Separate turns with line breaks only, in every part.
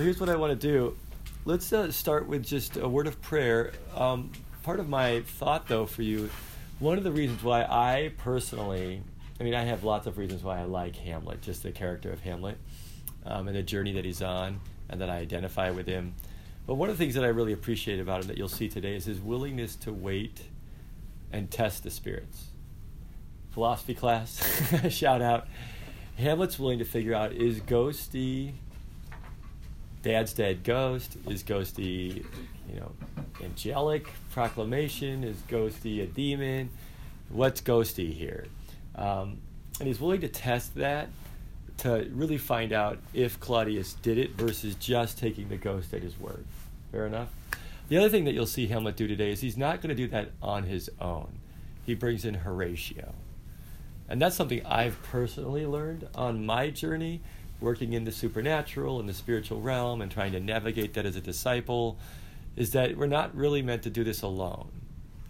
Well, here's what I want to do. Let's uh, start with just a word of prayer. Um, part of my thought, though, for you, one of the reasons why I personally, I mean, I have lots of reasons why I like Hamlet, just the character of Hamlet um, and the journey that he's on, and that I identify with him. But one of the things that I really appreciate about him that you'll see today is his willingness to wait and test the spirits. Philosophy class, shout out. Hamlet's willing to figure out is ghosty dad's dead ghost is ghosty you know angelic proclamation is ghosty a demon? What's ghosty here? Um, and he's willing to test that to really find out if claudius did it versus just taking the ghost at his word. Fair enough? The other thing that you'll see hamlet do today is he's not going to do that on his own. He brings in horatio. And that's something i've personally learned on my journey working in the supernatural and the spiritual realm and trying to navigate that as a disciple is that we're not really meant to do this alone.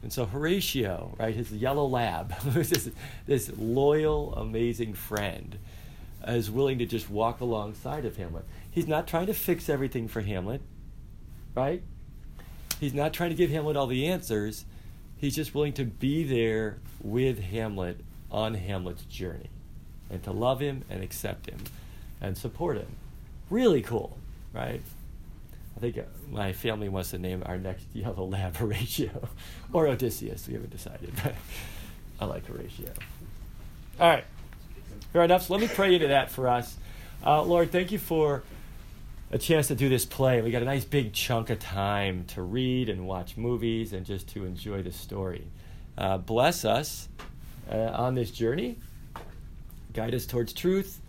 And so Horatio, right, his yellow lab, this, this loyal, amazing friend, uh, is willing to just walk alongside of Hamlet. He's not trying to fix everything for Hamlet, right? He's not trying to give Hamlet all the answers. He's just willing to be there with Hamlet on Hamlet's journey and to love him and accept him and support him. Really cool, right? I think my family wants to name our next yellow lab Horatio or Odysseus. We haven't decided, but I like Horatio. All right, fair enough. So let me pray into that for us. Uh, Lord, thank you for a chance to do this play. We got a nice big chunk of time to read and watch movies and just to enjoy the story. Uh, bless us uh, on this journey. Guide us towards truth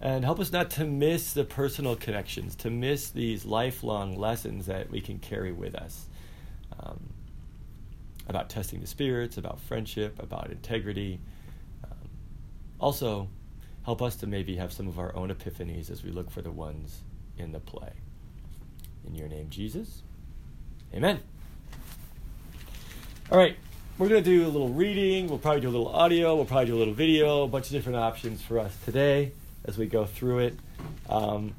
and help us not to miss the personal connections, to miss these lifelong lessons that we can carry with us um, about testing the spirits, about friendship, about integrity. Um, also, help us to maybe have some of our own epiphanies as we look for the ones in the play. In your name, Jesus. Amen. All right, we're going to do a little reading. We'll probably do a little audio. We'll probably do a little video, a bunch of different options for us today as we go through it. Um,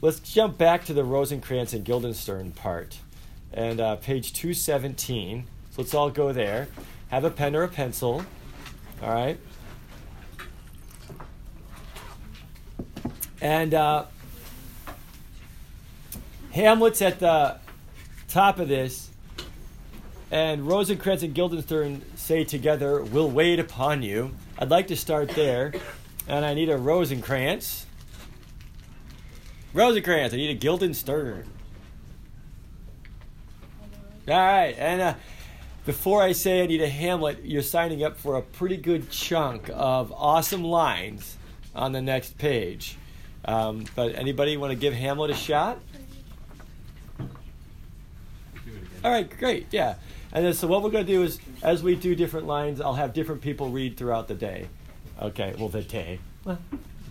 let's jump back to the Rosencrantz and Guildenstern part and uh, page 217. So let's all go there. Have a pen or a pencil. All right. And uh, Hamlet's at the top of this, and Rosencrantz and Guildenstern say together, We'll wait upon you. I'd like to start there. And I need a Rosencrantz. Rosencrantz, I need a Guildenstern. All right, and uh, before I say I need a Hamlet, you're signing up for a pretty good chunk of awesome lines on the next page. Um, but anybody want to give Hamlet a shot? All right, great, yeah. And then so what we're going to do is, as we do different lines, I'll have different people read throughout the day. Okay, well, the day. Well,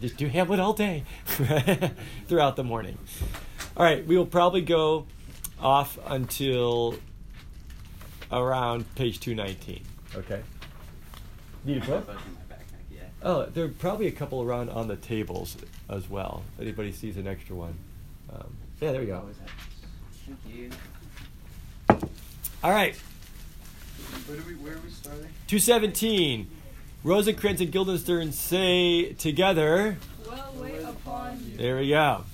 just do Hamlet all day throughout the morning. All right, we will probably go off until around page 219. Okay. Need a book? Oh, there are probably a couple around on the tables as well. If anybody sees an extra one. Um, yeah, there we go.
Thank you.
All right,
Where, do we, where are we starting?
217. Rosencrantz and Guildenstern say together.
Well, wait upon you.
There we go.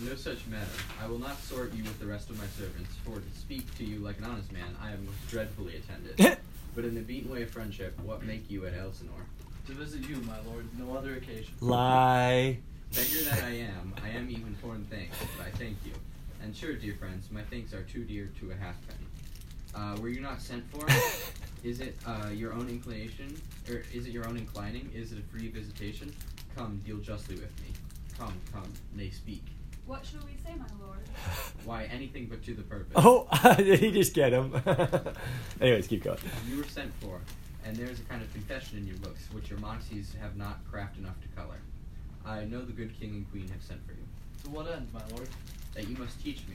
No such matter. I will not sort you with the rest of my servants, for to speak to you like an honest man, I am most dreadfully attended. but in the beaten way of friendship, what make you at Elsinore?
To visit you, my lord, no other occasion.
Lie.
Beggar that I am, I am even foreign things, but I thank you. And sure, dear friends, my thanks are too dear to a halfpenny. Uh, were you not sent for? Is it uh, your own inclination, or is it your own inclining? Is it a free visitation? Come, deal justly with me. Come, come, nay, speak.
What shall we say, my lord?
Why, anything but to the purpose.
Oh, did he just get him? Anyways, keep going.
You were sent for, and there is a kind of confession in your books, which your modesties have not craft enough to color. I know the good king and queen have sent for you,
To what end, my lord?
that you must teach me.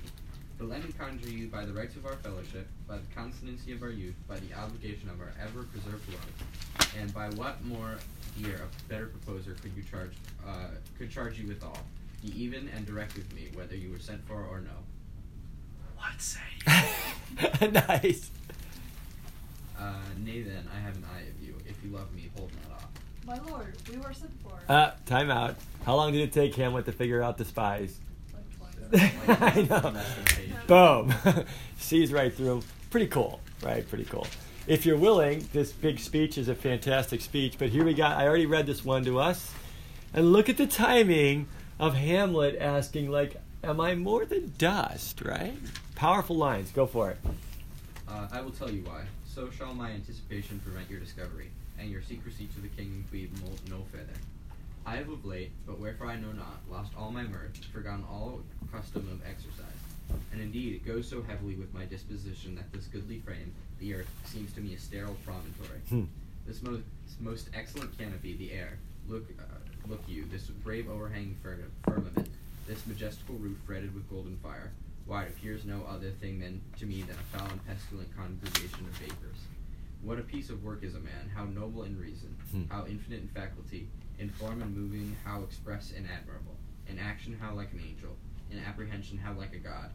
But let me conjure you by the rights of our fellowship, by the constancy of our youth, by the obligation of our ever preserved love, and by what more dear a better proposer could you charge uh, could charge you withal, Be even and direct with me whether you were sent for or no.
What say?
nice.
Uh, nay then, I have an eye of you. If you love me, hold not off.
My lord, we were sent for.
Uh, time out. How long did it take Hamlet to figure out the spies? I know. Boom. Sees right through him. Pretty cool, right? Pretty cool. If you're willing, this big speech is a fantastic speech, but here we got, I already read this one to us. And look at the timing of Hamlet asking, like, am I more than dust, right? Powerful lines. Go for it.
Uh, I will tell you why. So shall my anticipation prevent your discovery, and your secrecy to the king be no further. I have of late, but wherefore I know not, lost all my mirth, forgotten all custom of exercise. And indeed, it goes so heavily with my disposition that this goodly frame, the earth, seems to me a sterile promontory.
Hmm.
This most, most excellent canopy, the air, look, uh, look you, this brave overhanging firma- firmament, this majestical roof fretted with golden fire, why it appears no other thing than to me than a foul and pestilent congregation of vapors. What a piece of work is a man, how noble in reason,
Hmm.
how infinite in faculty, in form and moving, how express and admirable, in action how like an angel, in apprehension how like a god,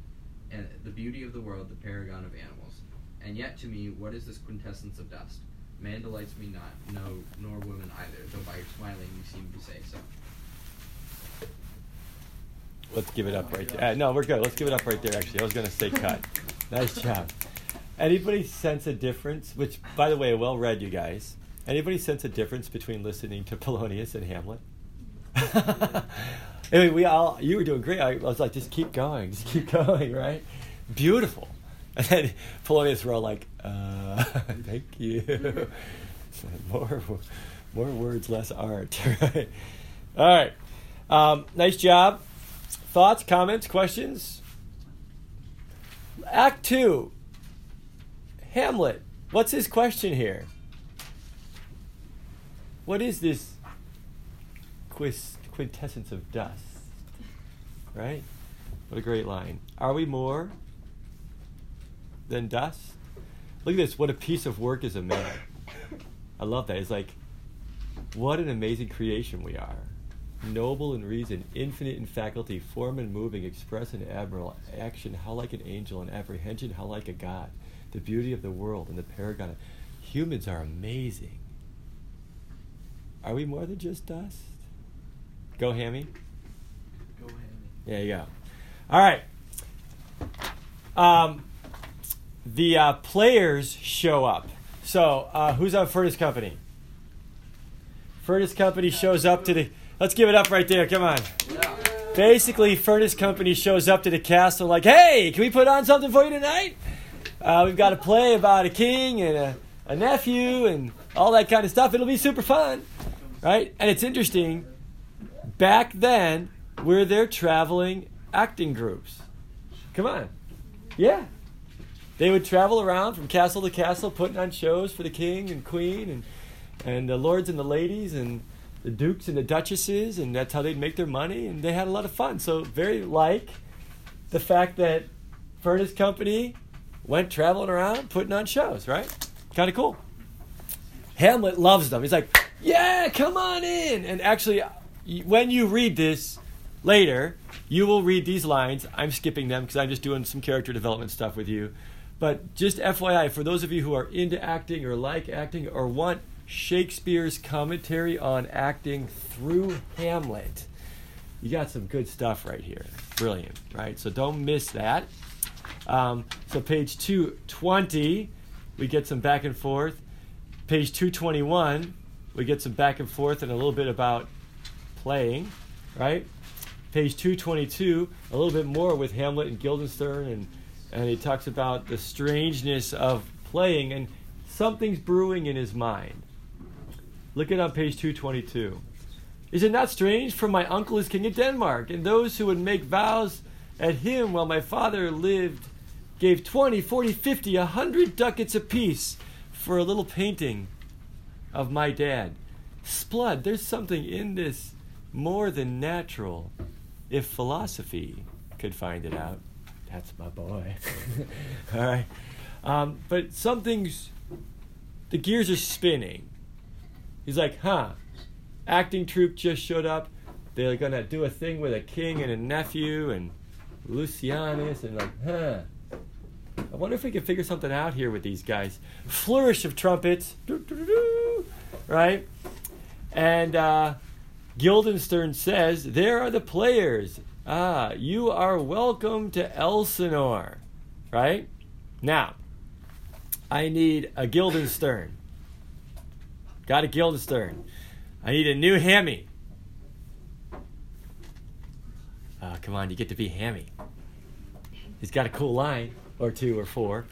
and the beauty of the world the paragon of animals. And yet to me, what is this quintessence of dust? Man delights me not, no, nor woman either, though by your smiling you seem to say so.
Let's give it up right there. Uh, no, we're good. Let's give it up right there, actually. I was going to say cut. nice job. Anybody sense a difference? Which, by the way, well read, you guys. Anybody sense a difference between listening to Polonius and Hamlet? I mean, we all, you were doing great. I was like, just keep going, just keep going, right? Beautiful. And then Polonius were all like, uh, thank you. more, more words, less art, right? All right. Um, nice job. Thoughts, comments, questions? Act two. Hamlet. What's his question here? What is this quintessence of dust? Right? What a great line. Are we more than dust? Look at this. What a piece of work is a man. I love that. It's like, what an amazing creation we are. Noble in reason, infinite in faculty, form and moving, express and admirable, action, how like an angel, and apprehension, how like a god. The beauty of the world and the paragon. Humans are amazing. Are we more than just dust? Go, Hammy.
Go ahead.
There you go. All right. Um, the uh, players show up. So, uh, who's on Furnace Company? Furnace Company shows up to the. Let's give it up right there. Come on.
Yeah.
Basically, Furnace Company shows up to the castle like, hey, can we put on something for you tonight? Uh, we've got a play about a king and a, a nephew and all that kind of stuff. It'll be super fun, right? And it's interesting. Back then, were there traveling acting groups? Come on. Yeah. They would travel around from castle to castle putting on shows for the king and queen and, and the lords and the ladies and the dukes and the duchesses, and that's how they'd make their money, and they had a lot of fun. So, very like the fact that Furnace Company went traveling around putting on shows, right? Kind of cool. Hamlet loves them. He's like, yeah, come on in. And actually, when you read this later, you will read these lines. I'm skipping them because I'm just doing some character development stuff with you. But just FYI, for those of you who are into acting or like acting or want Shakespeare's commentary on acting through Hamlet, you got some good stuff right here. Brilliant, right? So don't miss that. Um, so page 220, we get some back and forth. Page 221, we get some back and forth and a little bit about playing, right? Page 222, a little bit more with Hamlet and Guildenstern, and, and he talks about the strangeness of playing, and something's brewing in his mind. Look at on page 222. Is it not strange? For my uncle is king of Denmark, and those who would make vows at him while my father lived gave 20, 40, 50, a hundred ducats apiece for a little painting of my dad. Splud, there's something in this more than natural. If philosophy could find it out, that's my boy. All right. Um, but something's, the gears are spinning. He's like, huh, acting troupe just showed up. they're gonna do a thing with a king and a nephew and Lucianus and like, huh. I wonder if we can figure something out here with these guys. Flourish of trumpets, doo, doo, doo, right? And uh, Guildenstern says, "There are the players. Ah, you are welcome to Elsinore, right? Now, I need a Guildenstern. Got a Guildenstern. I need a new hammy. Uh, come on, you get to be hammy. He's got a cool line, or two, or four.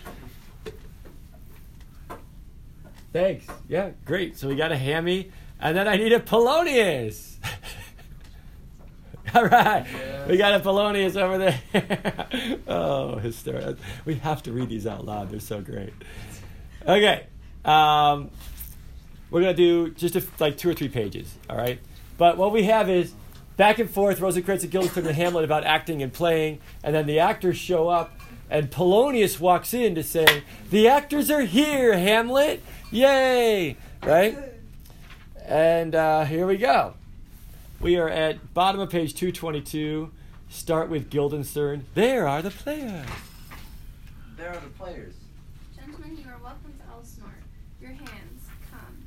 Thanks. Yeah, great. So we got a hammy, and then I need a Polonius. All right, we got a Polonius over there. oh, hysterical! We have to read these out loud. They're so great. Okay, um, we're gonna do just a, like two or three pages. All right, but what we have is back and forth. Rosencrantz and Guildenstern and Hamlet about acting and playing, and then the actors show up, and Polonius walks in to say, "The actors are here, Hamlet! Yay!" Right? And uh, here we go. We are at bottom of page 222. Start with Guildenstern. There are the players.
There are the players.
Gentlemen, you are welcome to Elsinore. Your hands, come.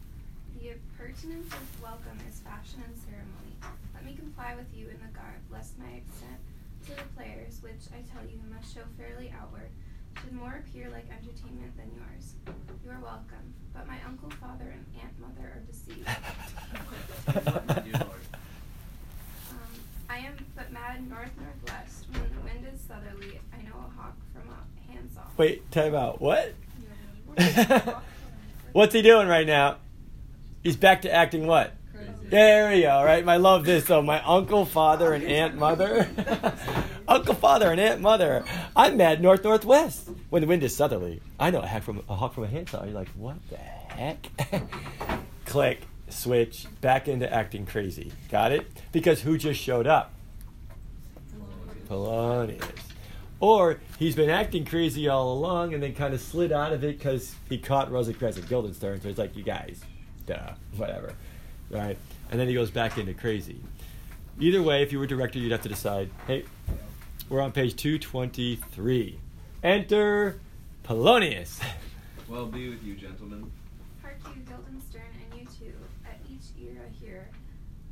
The pertinence of welcome is fashion and ceremony. Let me comply with you in the garb, lest my extent to the players, which I tell you must show fairly outward, should more appear like entertainment than yours. You are welcome, but my uncle, father, and aunt mother are deceived.
My dear Lord.
Um, I am but mad north northwest. When the wind is southerly, I know a hawk from a handsaw.
Wait, time out. What? What's he doing right now? He's back to acting what? There we go, right? I love this though. My uncle, father, and aunt mother. uncle, father, and aunt mother. I'm mad north northwest. When the wind is southerly, I know a hawk from a hawk from a handsaw. You're like, what the heck? Click, switch, back into acting crazy. Got it? Because who just showed up? Polonius. Or he's been acting crazy all along and then kind of slid out of it because he caught Rosencrantz and Guildenstern. So he's like, you guys, duh, whatever. Right? And then he goes back into crazy. Either way, if you were director, you'd have to decide hey, we're on page 223. Enter Polonius.
Well be with you, gentlemen.
Hark you, Guildenstern, and you too. At each ear I hear,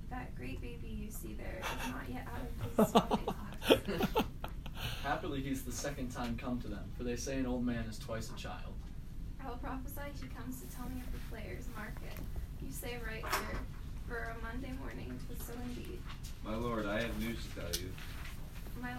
that great baby you see there is not yet out of his swaddling cloth.
Happily, he's the second time come to them, for they say an old man is twice a child.
I will prophesy he comes to tell me of the players. market. You say right, sir. For a Monday morning, 'twas so indeed.
My lord, I have news to tell you.
My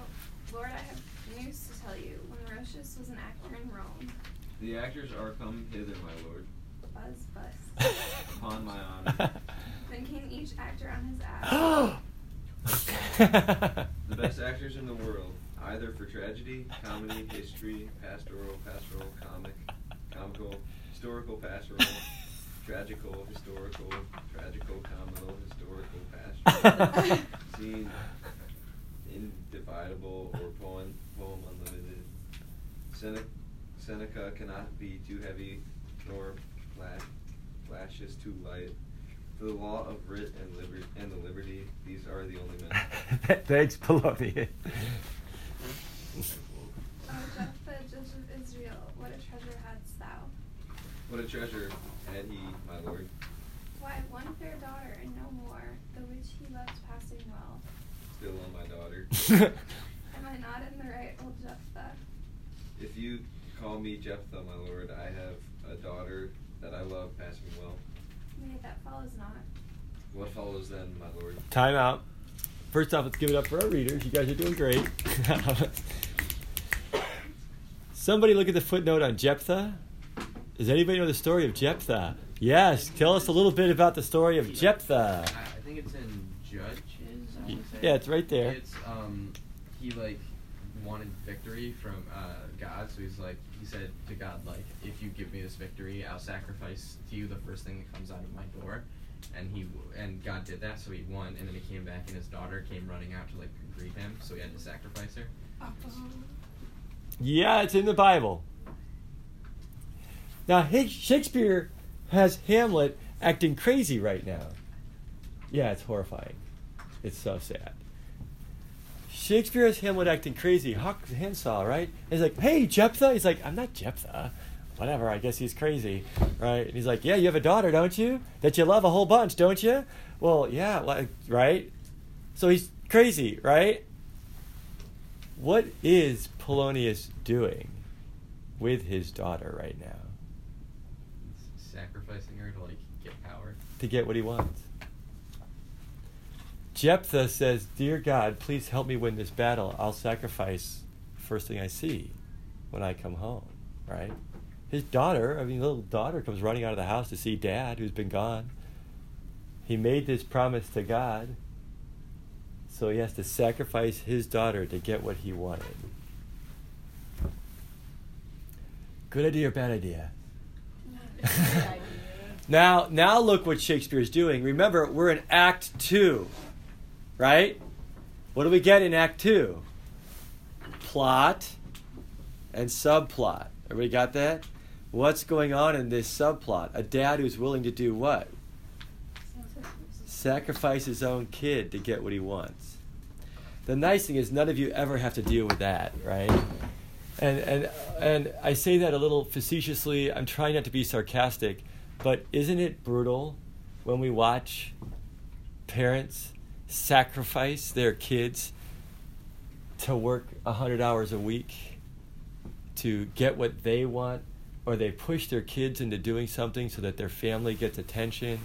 lord, I have news to tell you. When Roscius was an actor in Rome,
The actors are come hither, my lord.
buzz buzz.
Upon my honor.
then came each actor on his ass.
The best actors in the world, either for tragedy, comedy, history, pastoral, pastoral, comic, comical, historical, pastoral, tragical, historical, tragical, comical, historical, pastoral, scene, individable, or poem, poem unlimited. Seneca, Seneca cannot be too heavy, nor flash, flashes too light. For the law of writ and liberty and the liberty, these are the only men.
Thanks, Polonius.
Oh, Jephthah, judge of Israel, what a treasure hadst thou.
What a treasure had he, my lord.
Why, one fair daughter and no more, the which he loved passing well.
Still on my daughter.
Am I not in the right, old Jephthah?
If you call me Jephthah, my lord, I have a daughter that I love passing well.
Nay, that follows not.
What follows then, my lord?
Time out. First off, let's give it up for our readers. You guys are doing great. Somebody look at the footnote on Jephthah. Does anybody know the story of Jephthah? Yes, tell us a little bit about the story of Jephthah.
I, I think it's in Judges.
Yeah, it's right there.
It's um, he like wanted victory from uh, God, so he's like he said to God like, if you give me this victory, I'll sacrifice to you the first thing that comes out of my door. And he and God did that, so he won. And then he came back, and his daughter came running out to like greet him, so he had to sacrifice her.
Yeah, it's in the Bible. Now, Shakespeare has Hamlet acting crazy right now. Yeah, it's horrifying. It's so sad. Shakespeare has Hamlet acting crazy. Huck Henshaw, right? He's like, hey, Jephthah. He's like, I'm not Jephthah. Whatever, I guess he's crazy, right? And he's like, yeah, you have a daughter, don't you? That you love a whole bunch, don't you? Well, yeah, like, right? So he's crazy, right? What is Polonius doing with his daughter right now
Sacrificing her to like get power.
to get what he wants? Jephthah says, Dear God, please help me win this battle. I'll sacrifice first thing I see when I come home, right? His daughter, I mean, little daughter comes running out of the house to see dad who's been gone. He made this promise to God, so he has to sacrifice his daughter to get what he wanted. Good idea or bad idea? Now, now look what Shakespeare's doing. Remember, we're in Act Two, right? What do we get in Act Two? Plot and subplot. Everybody got that? What's going on in this subplot? A dad who's willing to do what? Sacrifice his own kid to get what he wants. The nice thing is, none of you ever have to deal with that, right? And and and I say that a little facetiously. I'm trying not to be sarcastic, but isn't it brutal when we watch parents sacrifice their kids to work 100 hours a week to get what they want or they push their kids into doing something so that their family gets attention.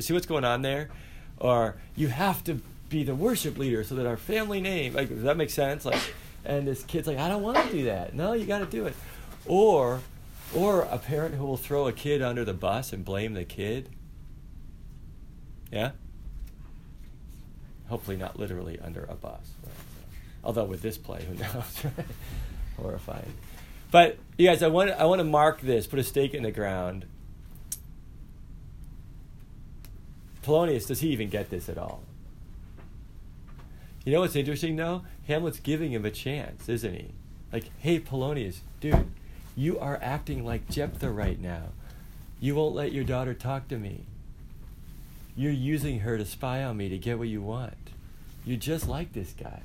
See what's going on there? Or you have to be the worship leader so that our family name like does that make sense? Like and this kid's like i don't want to do that. No you got to do it. Or or a parent who will throw a kid under the bus and blame the kid. Yeah hopefully not literally under a bus right? so, although with this play who knows right? horrifying but you guys i want i want to mark this put a stake in the ground polonius does he even get this at all you know what's interesting though? Hamlet's giving him a chance, isn't he? Like, hey, Polonius, dude, you are acting like Jephthah right now. You won't let your daughter talk to me. You're using her to spy on me to get what you want. You're just like this guy.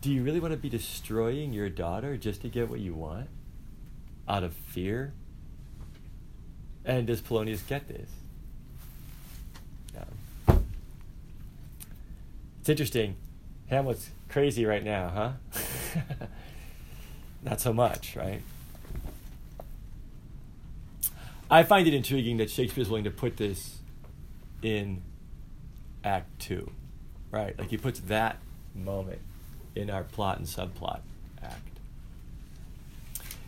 Do you really want to be destroying your daughter just to get what you want? Out of fear? And does Polonius get this? It's interesting. Hamlet's crazy right now, huh? Not so much, right? I find it intriguing that Shakespeare's willing to put this in Act Two, right? Like he puts that moment in our plot and subplot act.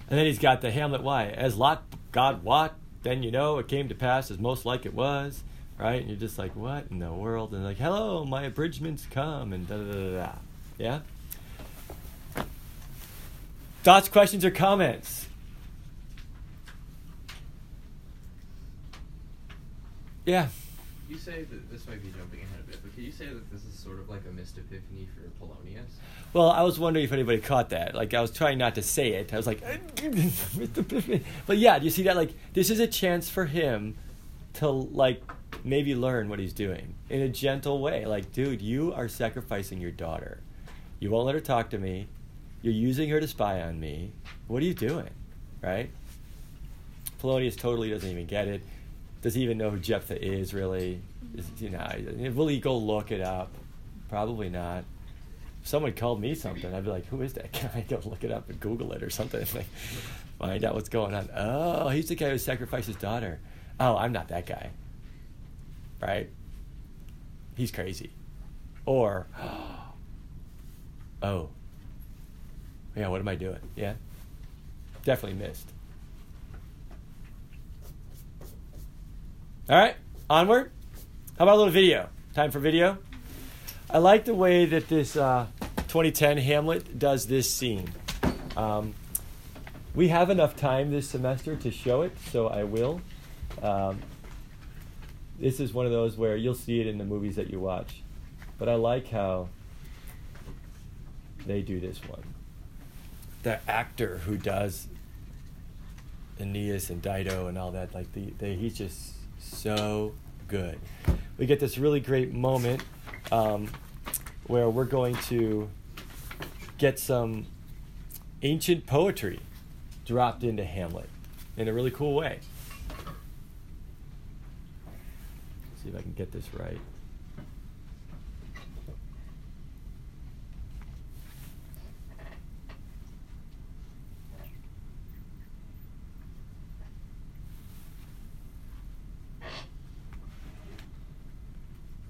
And then he's got the Hamlet why? As Lot God what? Then you know it came to pass as most like it was right? And you're just like, what in the world? And like, hello, my abridgments come, and da da da da. Yeah? Thoughts, questions, or comments? Yeah.
You say that this might be jumping ahead a bit, but can you say that this is sort of like a missed epiphany for Polonius?
Well, I was wondering if anybody caught that. Like, I was trying not to say it. I was like, but yeah, do you see that? Like, this is a chance for him to like maybe learn what he's doing in a gentle way. Like, dude, you are sacrificing your daughter. You won't let her talk to me. You're using her to spy on me. What are you doing? Right? Polonius totally doesn't even get it. Does he even know who Jephthah is, really? Is, you know, will he go look it up? Probably not. If someone called me something, I'd be like, who is that guy? Can I go look it up and Google it or something. Like, find out what's going on. Oh, he's the guy who sacrificed his daughter. Oh, I'm not that guy right? He's crazy. Or, oh, yeah, what am I doing? Yeah, definitely missed. All right, onward. How about a little video? Time for video? I like the way that this uh, 2010 Hamlet does this scene. Um, we have enough time this semester to show it, so I will. Um, this is one of those where you'll see it in the movies that you watch. But I like how they do this one. The actor who does Aeneas and Dido and all that, like the, he's just so good. We get this really great moment um, where we're going to get some ancient poetry dropped into Hamlet in a really cool way. see if I can get this right.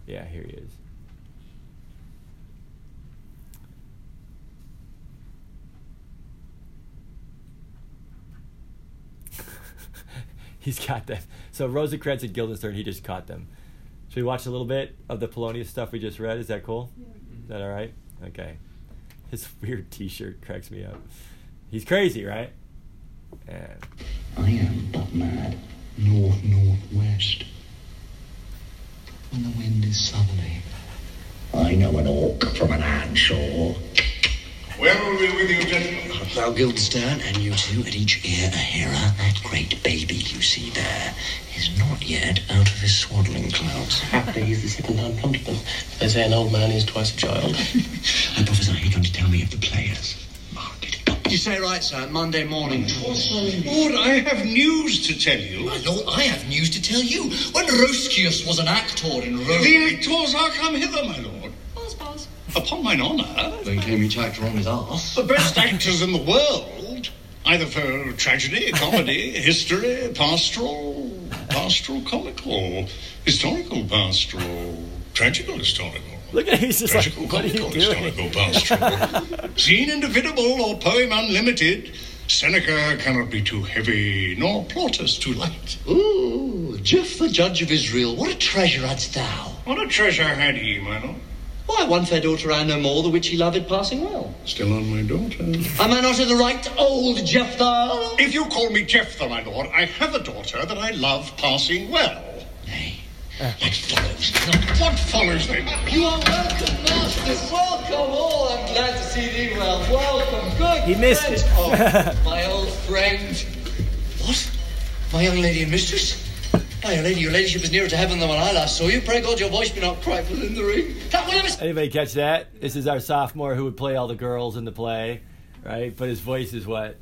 Yeah, here he is. He's got them. So Rosencrantz and Guildenstern, he just caught them. Should we watch a little bit of the Polonius stuff we just read? Is that cool? Is that all right? Okay. His weird T-shirt cracks me up. He's crazy, right? And
I am but mad north northwest. When the wind is southerly. I know an orc from an Anshore.
Where are we with you, gentlemen?
Thou Guildenstern, and you two at each ear a Hera. That great baby you see there is not yet out of his swaddling clouds.
Happily, he's the second time Pontiffin. They say an old man is twice a child.
I prophesy he come to tell me of the players. Market.
You say right, sir. Monday morning.
Lord, I have news to tell you.
My lord, I have news to tell you. When Roscius was an actor in Rome.
The actors are come hither, my lord.
Buzz, buzz.
Upon mine honour,
Then came each actor on his arse.
the best actors in the world, either for tragedy, comedy, history, pastoral, pastoral comical, historical pastoral, tragical historical.
look at he's just like,
Tragical,
what are you
comical,
doing?
historical, pastoral. Scene indivisible or poem unlimited. Seneca cannot be too heavy, nor Plautus too light.
Ooh, Jephthah judge of Israel. What a treasure hadst thou.
What a treasure had he, my lord.
Why, one fair daughter I no more, the which he loved passing well.
Still on my daughter.
Am I not in the right, old Jephthah?
If you call me Jephthah, my lord, I have a daughter that I love passing well.
Nay, that follows.
What follows then?
You are welcome, master. Welcome all. I'm glad to see thee well. Welcome. Good.
He missed
friend.
it.
Oh, my old friend. What? My young lady and mistress? My young lady, your ladyship is nearer to heaven than when I last saw you. Pray God your voice be not trifled in the ring. That will never
Anybody catch that? This is our sophomore who would play all the girls in the play, right? But his voice is what?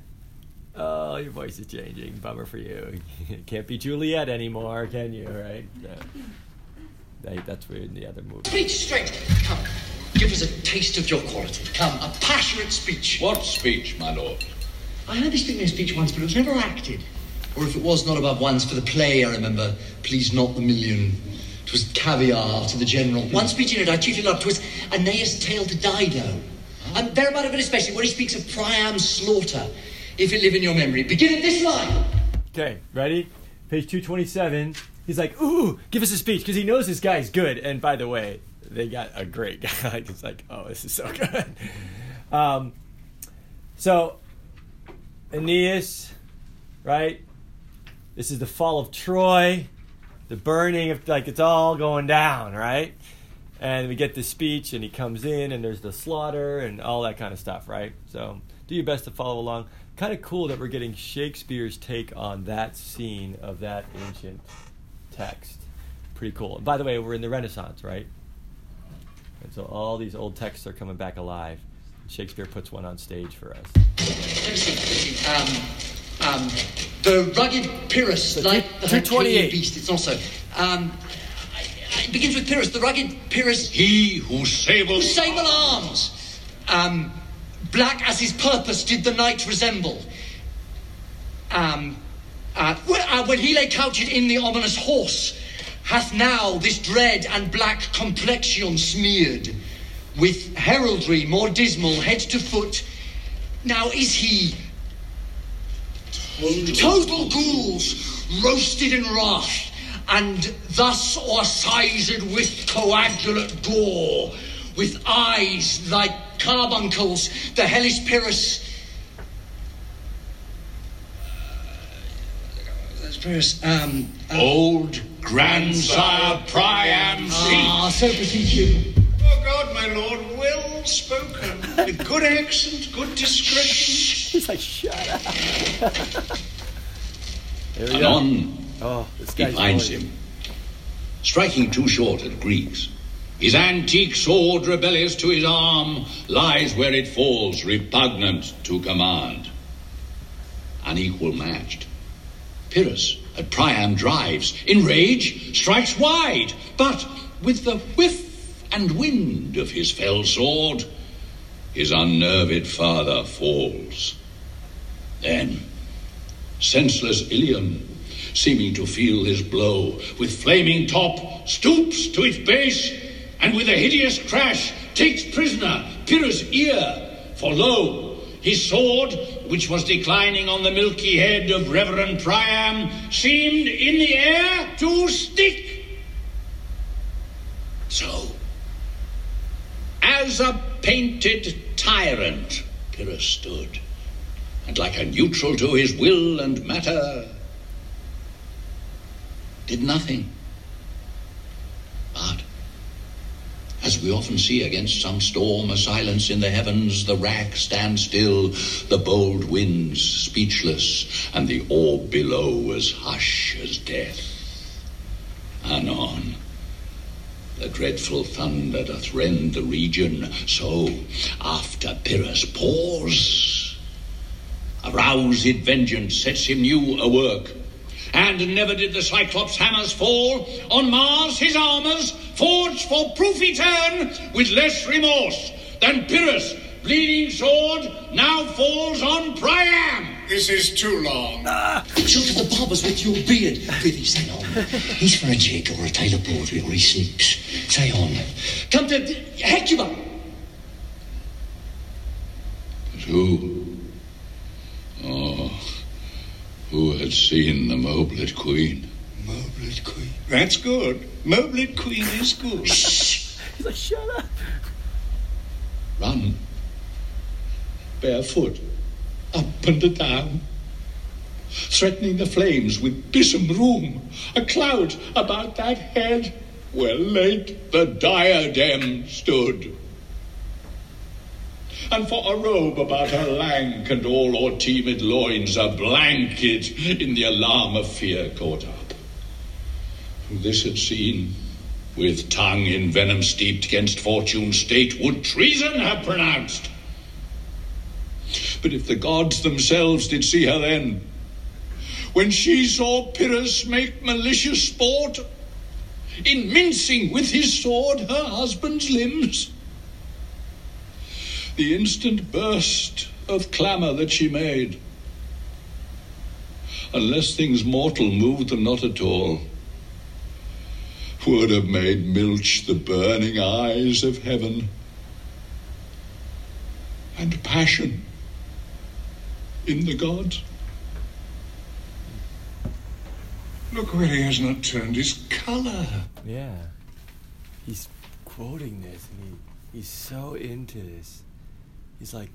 Oh, your voice is changing. Bummer for you. Can't be Juliet anymore, can you? Right? Yeah. That's weird in the other movie.
Speech straight. Come, give us a taste of your quality. Come, a passionate speech.
What speech, my lord?
I heard this speak me a speech once, but it was never acted. Or if it was not above once for the play, I remember, please not the million. 'Twas caviar to the general. Once speech in it I chiefly loved. 'Twas Aeneas' tale to Dido. And thereabout of it especially, where he speaks of Priam's slaughter. If it live in your memory. Begin at this line.
Okay, ready? Page 227. He's like, ooh, give us a speech because he knows this guy's good. And by the way, they got a great guy. it's like, oh, this is so good. Um, so, Aeneas, right? This is the fall of Troy, the burning of, like, it's all going down, right? And we get the speech, and he comes in, and there's the slaughter, and all that kind of stuff, right? So, do your best to follow along. Kind of cool that we're getting Shakespeare's take on that scene of that ancient text. Pretty cool. And by the way, we're in the Renaissance, right? And so all these old texts are coming back alive. Shakespeare puts one on stage for us.
Um, um, the rugged Pyrrhus,
So
like
two-
the
Hyrcanian
beast, it's also. Um, it begins with Pyrrhus, the rugged Pyrrhus,
He who sable
sable arms, um, black as his purpose, did the night resemble. Um, uh, when, uh, when he lay couched in the ominous horse, hath now this dread and black complexion smeared, with heraldry more dismal, head to foot. Now is he total gules, roasted in wrath, and thus o'ersized with coagulate gore, with eyes like carbuncles, the hellish Pyrrhus. Pyrrhus. Um, um,
Old grandsire Priam
ah, so beseech you.
Oh God, my lord, well spoken. With good accent, good discretion.
He's like, shut up. there we go.
Anon,
Oh, this
he finds
really-
him. Striking too short at Greeks. His antique sword, rebellious to his arm, lies where it falls, repugnant to command. Unequal matched. Pyrrhus at Priam drives, in rage, strikes wide, but with the whiff and wind of his fell sword, his unnerved father falls. Then, senseless Ilion, seeming to feel his blow, with flaming top, stoops to its base, and with a hideous crash takes prisoner Pyrrhus' ear. For lo, his sword, which was declining on the milky head of Reverend Priam, seemed in the air to stick. So, as a painted tyrant, Pyrrhus stood, and like a neutral to his will and matter, did nothing. But, as we often see against some storm, a silence in the heavens, the rack stands still, the bold winds speechless, and the orb below as hush as death. Anon, the dreadful thunder doth rend the region, so, after Pyrrhus' pause, aroused vengeance sets him new a work. And never did the Cyclops' hammers fall on Mars his armors, forged for proof etern, with less remorse than Pyrrhus' bleeding sword now falls on Priam.
This is too long.
Show to the barbers with your beard. Prithee, say on. He's for a jig or a tailor portrait or he sleeps. Say on. Come to Hecuba.
But who? Oh, who had seen the Mobled Queen?
Mobled Queen. That's good. Mobled Queen is good.
He's like, shut up.
Run, barefoot, up and down, threatening the flames with bosom room, a cloud about that head where late the diadem stood. And for a robe about her lank and all o'er teemèd loins, a blanket in the alarm of fear caught up. Who this had seen, with tongue in venom steeped against fortune's state, would treason have pronounced. But if the gods themselves did see her then, when she saw Pyrrhus make malicious sport, in mincing with his sword her husband's limbs, the instant burst of clamour that she made, unless things mortal moved them not at all, would have made milch the burning eyes of heaven, and passion in the gods.
Look where he has not turned his colour.
Yeah. He's quoting this and he, he's so into this. He's like,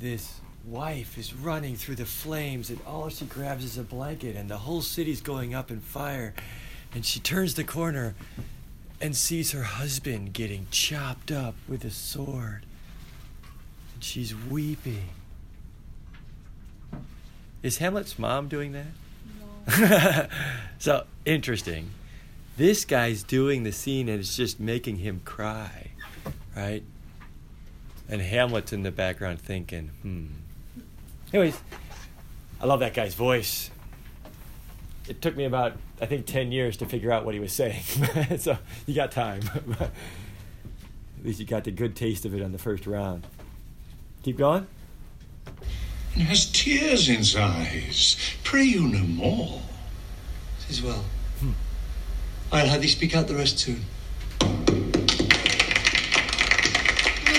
this wife is running through the flames and all she grabs is a blanket and the whole city's going up in fire. And she turns the corner and sees her husband getting chopped up with a sword. And she's weeping. Is Hamlet's mom doing that? so interesting. This guy's doing the scene and it's just making him cry, right? And Hamlet's in the background thinking, hmm. Anyways, I love that guy's voice. It took me about, I think, 10 years to figure out what he was saying. so you got time. At least you got the good taste of it on the first round. Keep going.
And has tears in his eyes. Pray you no more.
Tis well. I'll have thee speak out the rest soon. My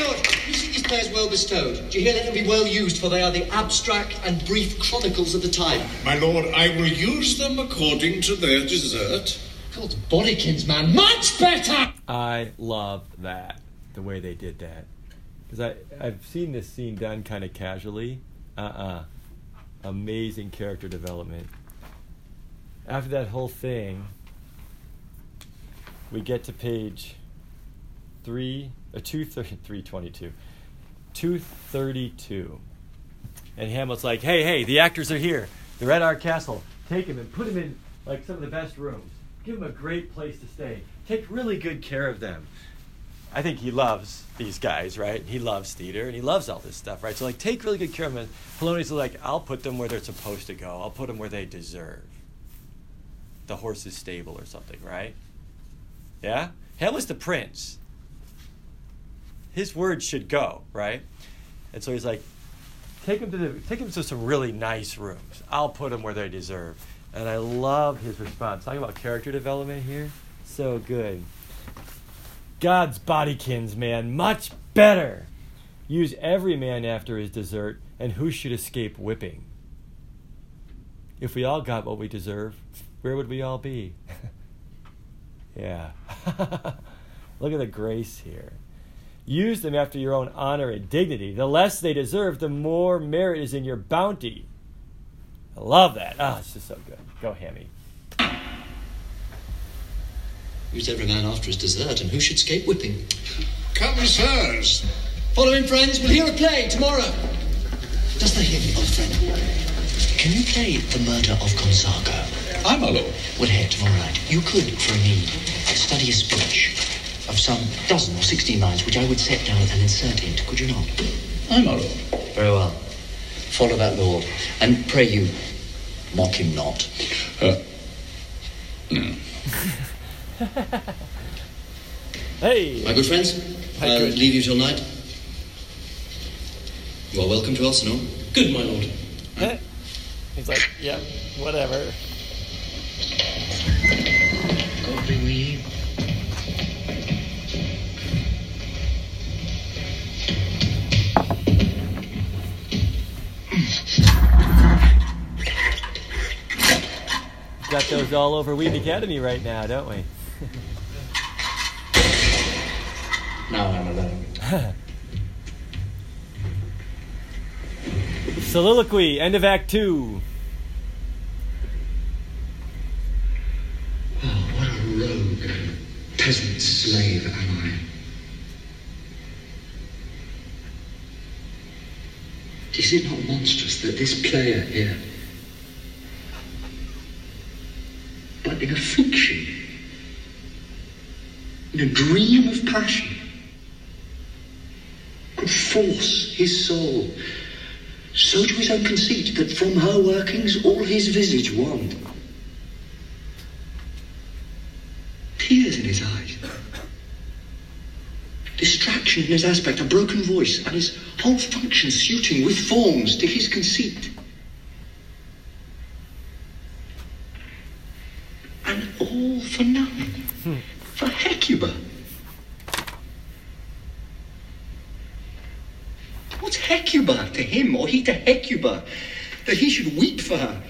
lord, you see these prayers well bestowed. Do you hear? Let them be well used, for they are the abstract and brief chronicles of the time.
My lord, I will use them according to their desert.
Called bodykins, man. Much better!
I love that, the way they did that. Because I I've seen this scene done kind of casually. Uh-uh. Amazing character development. After that whole thing, we get to page three, uh, two thirty three twenty two, two thirty two, and Hamlet's like, "Hey, hey, the actors are here. They're at our castle. Take them and put them in like some of the best rooms. Give them a great place to stay. Take really good care of them." I think he loves these guys, right? He loves theater and he loves all this stuff, right? So like take really good care of them. Polonius is like, I'll put them where they're supposed to go. I'll put them where they deserve. The horse's stable or something, right? Yeah? Hamlet's the prince. His word should go, right? And so he's like, take him to the take him to some really nice rooms. I'll put them where they deserve. And I love his response. Talking about character development here. So good. God's bodykins, man, much better. Use every man after his desert, and who should escape whipping? If we all got what we deserve, where would we all be? yeah. Look at the grace here. Use them after your own honor and dignity. The less they deserve, the more merit is in your bounty. I love that. Ah, oh, it's just so good. Go, Hammy.
Use every man after his desert, and who should escape whipping?
Come, sirs.
Follow him, friends. We'll hear a play tomorrow.
Does the hear me, old friend? Can you play The Murder of Gonzago?
I'm a lord.
Well, here, tomorrow night. You could, for me, study a speech of some dozen or sixteen lines, which I would set down and insert it, could you not?
I'm a lord.
Very well. Follow that lord, and pray you, mock him not.
Uh, no.
hey!
My good friends,
Hi,
I'll
good.
leave you till night. You are welcome to Elsinore. Good, my lord.
He's like, yeah, whatever.
God be with you.
Got those all over Wheaton Academy right now, don't we?
Now I'm alone.
Soliloquy, end of Act Two.
Oh, what a rogue, peasant slave am I. Is it not monstrous that this player here, but in a fiction, in a dream of passion, could force his soul so to his own conceit that from her workings all his visage won? tears in his eyes, distraction in his aspect, a broken voice, and his whole function suiting with forms to his conceit. And all for nothing, for Hecuba. What's Hecuba to him, or he to Hecuba, that he should weep for her?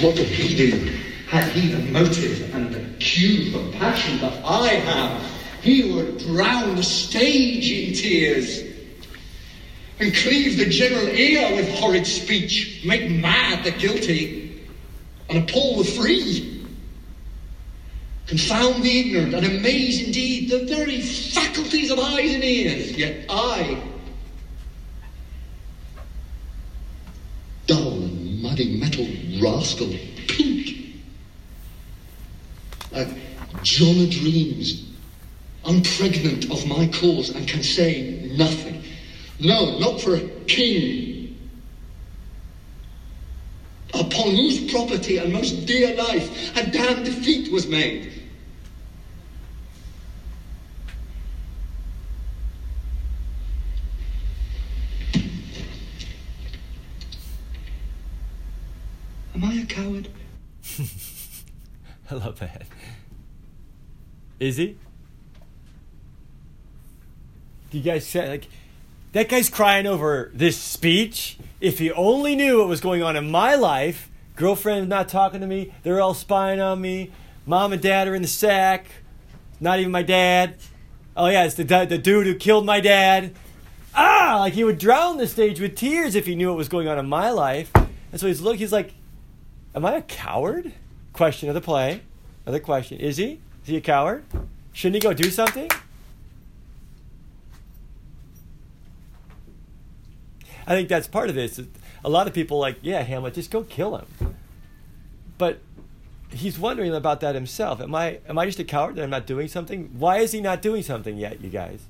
What would he do had he the motive and the cue for passion that I have? He would drown the stage in tears and cleave the general ear with horrid speech, make mad the guilty and appall the free, confound the ignorant and amaze indeed the very faculties of eyes and ears. Yet I, dull and muddy metal rascal, pink, like John of Dreams, unpregnant of my cause and can say nothing. No, not for a king. Upon whose property and most dear life a damned defeat was made. Am I a coward?
I love that. Is he? Do you guys say like that guy's crying over this speech? If he only knew what was going on in my life, girlfriend's not talking to me, they're all spying on me, mom and dad are in the sack, not even my dad. Oh yeah, it's the the dude who killed my dad. Ah, like he would drown the stage with tears if he knew what was going on in my life. And so he's look, he's like, Am I a coward? Question of the play. Another question. Is he? Is he a coward? Shouldn't he go do something? I think that's part of this. A lot of people like, yeah, Hamlet, just go kill him. But he's wondering about that himself. Am I am I just a coward that I'm not doing something? Why is he not doing something yet, you guys?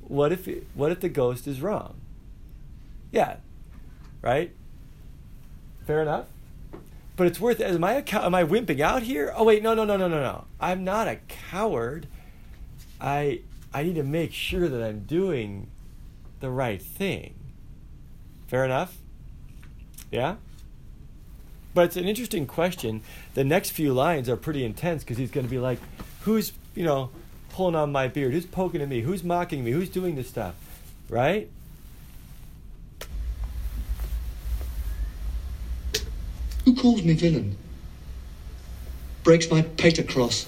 What if what if the ghost is wrong? Yeah, right. Fair enough. But it's worth. Am I a am I wimping out here? Oh wait, no, no, no, no, no, no. I'm not a coward. I I need to make sure that I'm doing the right thing. Fair enough? Yeah? But it's an interesting question. The next few lines are pretty intense because he's going to be like, who's, you know, pulling on my beard? Who's poking at me? Who's mocking me? Who's doing this stuff? Right?
Who calls me villain? Breaks my pater cross,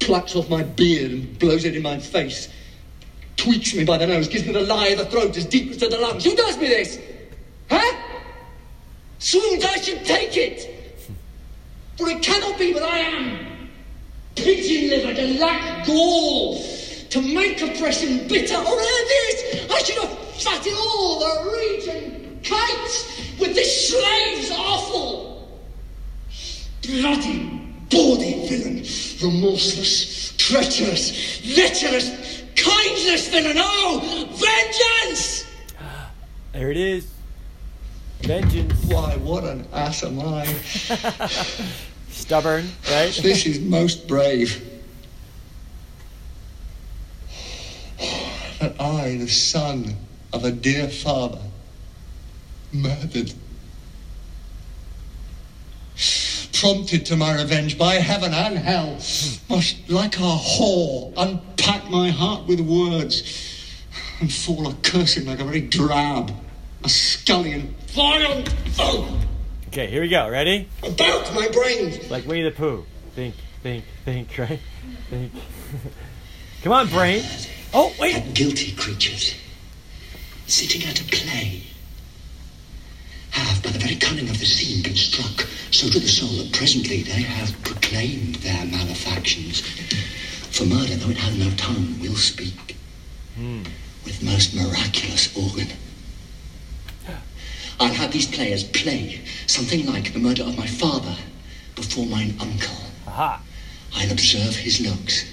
plucks off my beard and blows it in my face, tweaks me by the nose, gives me the lie of the throat as deep as to the lungs. Who does me this? Huh? Swoons, I should take it. For it cannot be that I am pigeon livered and lack gall to make oppression bitter. Oh, or ere this, I should have fatted all the region kites with this offal. Bloody, bawdy villain, remorseless, treacherous, lecherous, kindless villain. Oh, vengeance!
There it is. Vengeance.
Why, what an ass am I?
Stubborn, right?
This is most brave. That I, the son of a dear father, murdered. Prompted to my revenge by heaven and hell, must, like a whore, unpack my heart with words and fall a cursing like a very drab, a scullion, foe
Okay, here we go. Ready?
about my brains.
Like Winnie the Pooh. Think, think, think, right? Think. Come on, brain. Oh, wait.
And guilty creatures, sitting at a play, have by the very cunning of the scene been struck so to the soul that presently they have proclaimed their malefactions. For murder, though it has no tongue, will speak hmm. with most miraculous organ. I'll have these players play something like the murder of my father before mine uncle.
Aha.
I'll observe his looks.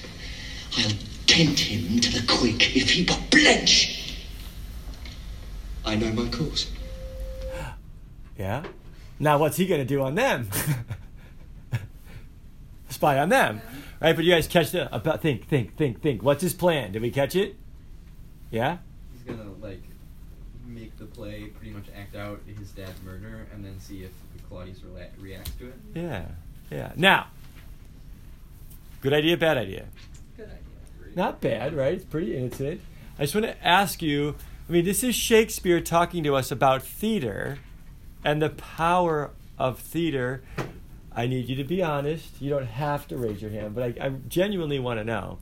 I'll tent him to the quick if he but blench. I know my course.
Yeah. Now, what's he going to do on them? Spy on them, right? But you guys catch the about think, think, think, think. What's his plan? Did we catch it? Yeah.
He's gonna like make the play pretty much act out his dad's murder, and then see if Claudius rela- reacts to it.
Yeah. Yeah. Now, good idea, bad idea.
Good idea.
Not bad, right? It's pretty innocent. I just want to ask you. I mean, this is Shakespeare talking to us about theater and the power of theater. I need you to be honest. You don't have to raise your hand, but I, I genuinely want to know: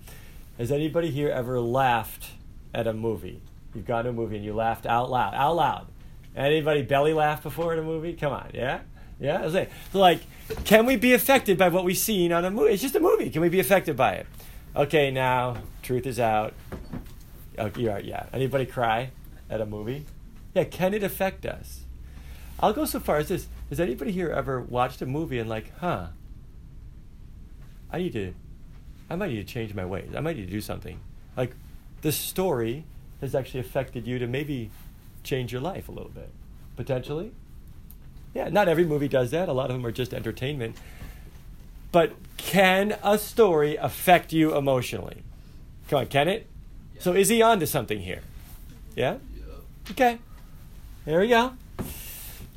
Has anybody here ever laughed at a movie? You've gone to a movie and you laughed out loud, out loud. Anybody belly laugh before in a movie? Come on, yeah, yeah. I was like, so like, can we be affected by what we've seen on a movie? It's just a movie. Can we be affected by it? Okay, now truth is out. Oh, okay, you are, yeah. Anybody cry at a movie? Yeah, can it affect us? I'll go so far as this. Has anybody here ever watched a movie and like, huh? I need to, I might need to change my ways. I might need to do something. Like, the story has actually affected you to maybe change your life a little bit, potentially. Yeah, not every movie does that. A lot of them are just entertainment. But can a story affect you emotionally? Come on, can it? So is he on to something here? Yeah? Okay. There we go.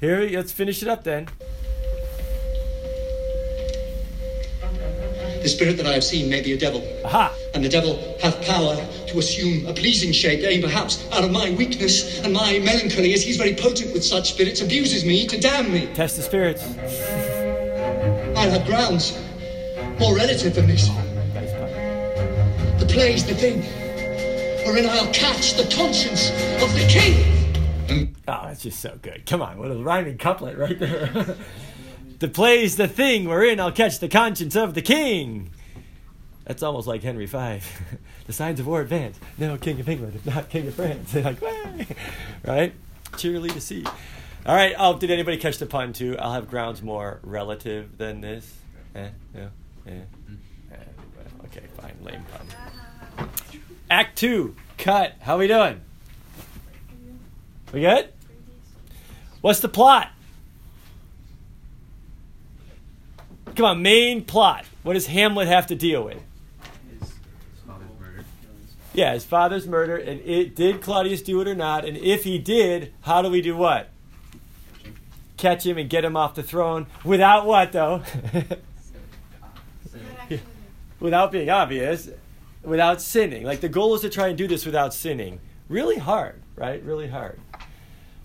Here, let's finish it up then.
The spirit that I have seen may be a devil,
Aha!
and the devil hath power to assume a pleasing shape, aimed perhaps out of my weakness and my melancholy, as he's very potent with such spirits, abuses me to damn me.
Test the spirits.
I'll have grounds more relative than this.
Oh,
the play's the thing, wherein I'll catch the conscience of the king.
Oh, that's just so good. Come on, what a rhyming couplet right there. the play's the thing wherein I'll catch the conscience of the king. That's almost like Henry V. the signs of war advance. No king of England, if not king of France. like, "Way." right? cheerily to see. All right. Oh, did anybody catch the pun too? I'll have grounds more relative than this. Eh, no, eh. eh, Okay, fine. Lame pun. Act two. Cut. How we doing? We good? What's the plot? Come on, main plot. What does Hamlet have to deal with? Yeah, his father's murder, and it did Claudius do it or not? And if he did, how do we do what? Catch him and get him off the throne without what though? without being obvious, without sinning. Like the goal is to try and do this without sinning. Really hard, right? Really hard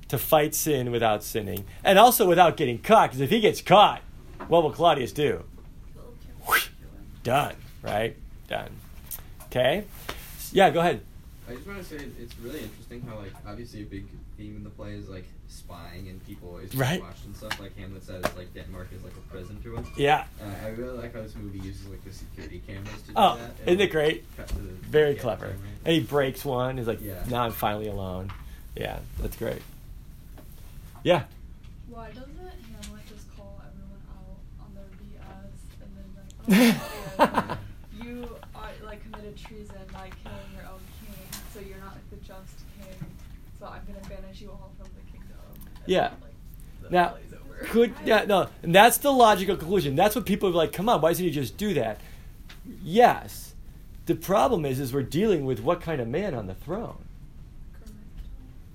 to fight sin without sinning, and also without getting caught. Because if he gets caught, what will Claudius do? Whoosh, Done, right? Done. Okay. Yeah, go ahead.
I just want to say it's really interesting how like obviously a big theme in the play is like spying and people always
Right.
watched and stuff. Like Hamlet says, like Denmark is like a prison to him.
Yeah.
Uh, I really like how this movie uses like the security cameras to do
Oh, isn't it great? Very clever.
camera.
And he breaks one. He's like,
Yeah.
now I'm finally alone. Yeah, that's great. Yeah.
Why doesn't Hamlet just call everyone out on their BS and then like, oh, you are like committed treason by killing your own king, so you're not like the just king. So I'm gonna banish you all from the kingdom.
Yeah.
then, like, the
Now, could yeah no, and that's the logical conclusion. That's what people are like. Come on, why doesn't he just do that? Yes. The problem is, is we're dealing with what kind of man on the throne. Correct.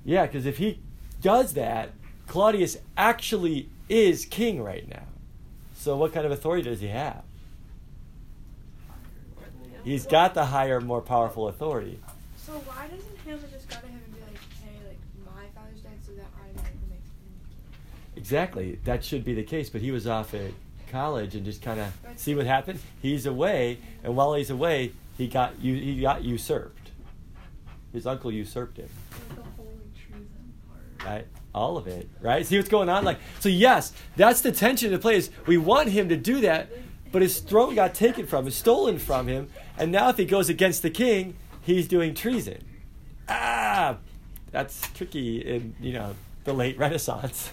Yeah, because if he does that, Claudius actually is king right now. So what kind of authority does he have? He's got the higher, more powerful authority.
So why doesn't Hamlet just go to him and be like, hey, like my father's dead, so that I might make him
Exactly. That should be the case. But he was off at college and just kind of see what happened. He's away, and while he's away, he got. He got usurped. His uncle usurped him.
Like the holy treason part.
Right. All of it. Right. See what's going on. Like so. Yes, that's the tension the play. Is we want him to do that, but his throne got taken from him, stolen from him, and now if he goes against the king, he's doing treason. Ah, that's tricky in you know the late Renaissance.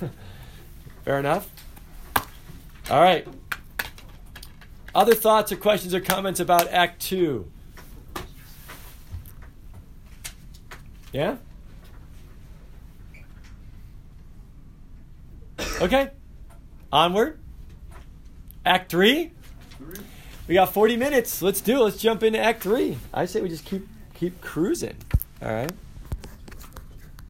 Fair enough. All right. Other thoughts or questions or comments about Act Two? Yeah? Okay. Onward. Act 3. We got 40 minutes. Let's do it. Let's jump into Act 3. I say we just keep keep cruising. All right.